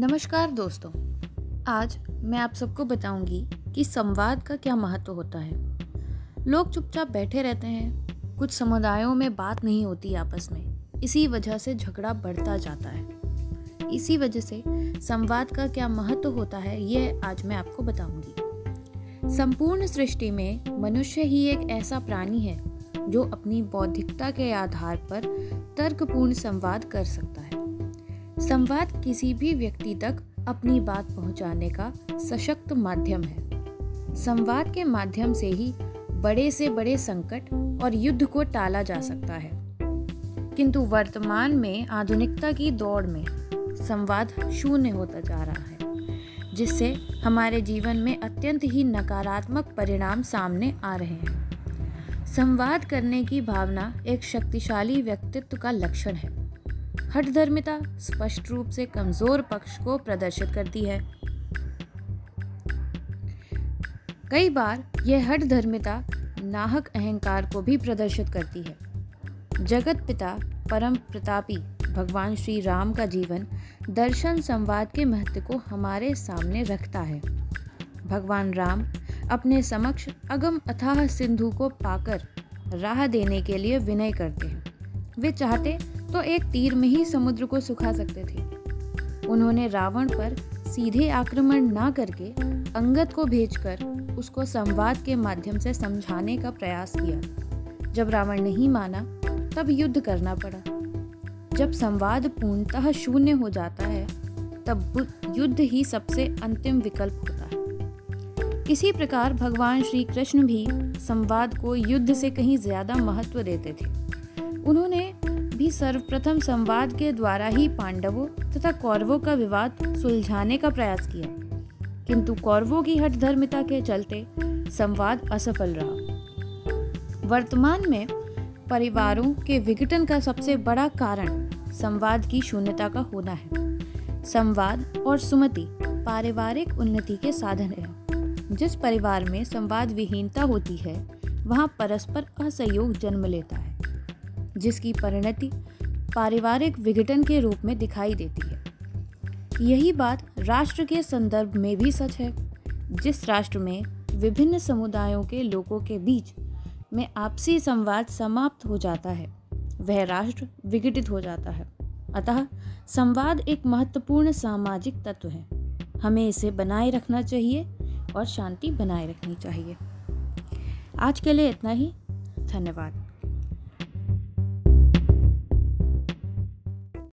नमस्कार दोस्तों। आज मैं आप सबको बताऊँगी कि संवाद का क्या महत्व होता है। लोग चुपचाप बैठे रहते हैं, कुछ समुदायों में बात नहीं होती आपस में, इसी वजह से झगड़ा बढ़ता जाता है। इसी वजह से संवाद का क्या महत्व होता है ये आज मैं आपको बताऊँगी। संपूर्ण सृष्टि में मनुष्य ही एक ऐसा प्राणी है, जो अपनी बौद्धिकता के आधार पर तर्कपूर्ण संवाद कर सकता है। संवाद किसी भी व्यक्ति तक अपनी बात पहुँचाने का सशक्त माध्यम है। संवाद के माध्यम से ही बड़े से बड़े संकट और युद्ध को टाला जा सकता है। किंतु वर्तमान में आधुनिकता की दौड़ में संवाद शून्य होता जा रहा है, जिससे हमारे जीवन में अत्यंत ही नकारात्मक परिणाम सामने आ रहे हैं। संवाद करने की भावना एक शक्तिशाली व्यक्तित्व का लक्षण है। हठधर्मिता स्पष्ट रूप से कमज़ोर पक्ष को प्रदर्शित करती है। कई बार यह हठधर्मिता नाहक अहंकार को भी प्रदर्शित करती है। जगत पिता परम प्रतापी भगवान श्री राम का जीवन दर्शन संवाद के महत्व को हमारे सामने रखता है। भगवान राम अपने समक्ष अगम अथाह सिंधु को पाकर राह देने के लिए विनय करते हैं। वे चाहते तो एक तीर में ही समुद्र को सुखा सकते थे। उन्होंने रावण पर सीधे आक्रमण ना करके अंगद को भेजकर उसको संवाद के माध्यम से समझाने का प्रयास किया। जब रावण नहीं माना, तब युद्ध करना पड़ा। जब संवाद पूर्णतः शून्य हो जाता है, तब युद्ध ही सबसे अंतिम विकल्प होता है। इसी प्रकार भगवान श्री कृष्ण भी संवाद को युद्ध से कहीं ज़्यादा महत्व देते थे। उन्होंने भी सर्वप्रथम संवाद के द्वारा ही पांडवों तथा कौरवों का विवाद सुलझाने का प्रयास किया। किंतु कौरवों की हट हठधर्मिता के चलते संवाद असफल रहा। वर्तमान में परिवारों के विघटन का सबसे बड़ा कारण संवाद की शून्यता का होना है। संवाद और सुमति पारिवारिक उन्नति के साधन है। जिस परिवार में संवाद विहीनता होती है, वहाँ परस्पर असहयोग जन्म लेता है। जिसकी परिणति पारिवारिक विघटन के रूप में दिखाई देती है। यही बात राष्ट्र के संदर्भ में भी सच है, जिस राष्ट्र में विभिन्न समुदायों के लोगों के बीच में आपसी संवाद समाप्त हो जाता है, वह राष्ट्र विघटित हो जाता है। अतः संवाद एक महत्वपूर्ण सामाजिक तत्व है। हमें इसे बनाए रखना चाहिए और शांति बनाए रखनी चाहिए। आज के लिए इतना ही। धन्यवाद।